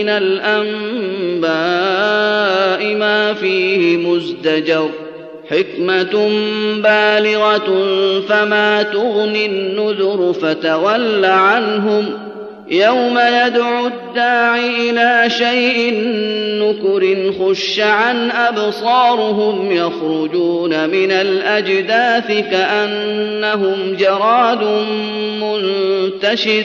من الأنباء ما فيه مزدجر حكمة بالغة فما تغني النذر فتول عنهم يوم يدعو الداع إلى شيء نكر خش عن أبصارهم يخرجون من الأجداث كأنهم جراد منتشر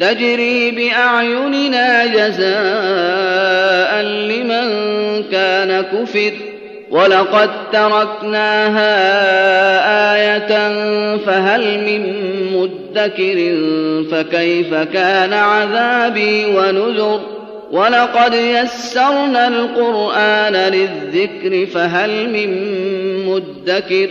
تجري بأعيننا جزاء لمن كان كفر. ولقد تركناها آية فهل من مدكر فكيف كان عذابي ونذر ولقد يسرنا القرآن للذكر فهل من مدكر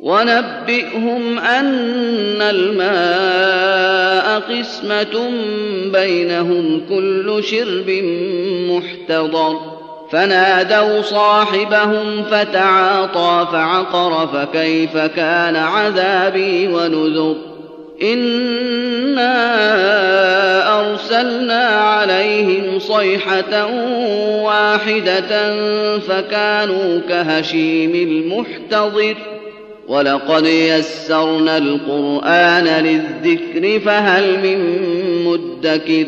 ونبئهم أن الماء قسمة بينهم كل شرب محتضر. فنادوا صاحبهم فتعاطى فعقر فكيف كان عذابي ونذر. إنا أرسلنا عليهم صيحة واحدة فكانوا كهشيم المحتضر. ولقد يسرنا القرآن للذكر فهل من مدكر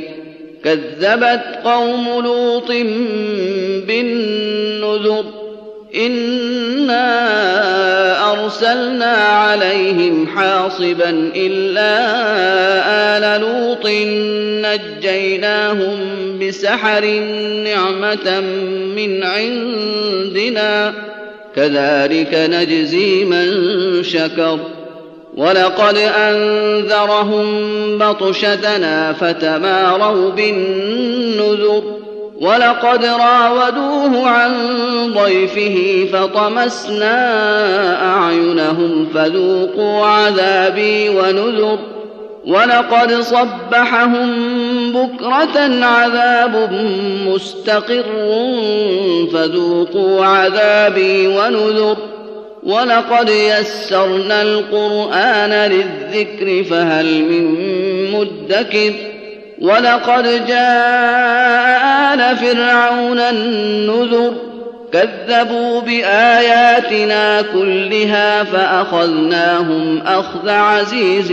كذبت قوم لوط بالنذر إنا أرسلنا عليهم حاصبا إلا آل لوط نجيناهم بسحر نعمة من عندنا كذلك نجزي من شكر. ولقد أنذرهم بطشتنا فتماروا بالنذر. ولقد راودوه عن ضيفه فطمسنا أعينهم فذوقوا عذابي ونذر. ولقد صبحهم بكرة عذاب مستقر فذوقوا عذابي ونذر. ولقد يسرنا القرآن للذكر فهل من مدكر. ولقد جاء آل فرعون النذر. كذبوا بآياتنا كلها فأخذناهم أخذ عزيز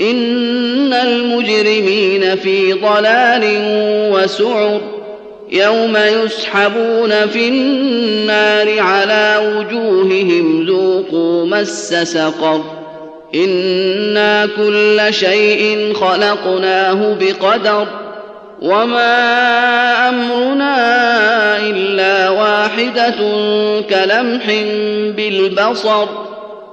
إن المجرمين في ضلال وسعر يوم يسحبون في النار على وجوههم ذوقوا مس سقر إنا كل شيء خلقناه بقدر وما أمرنا إلا واحدة كلمح بالبصر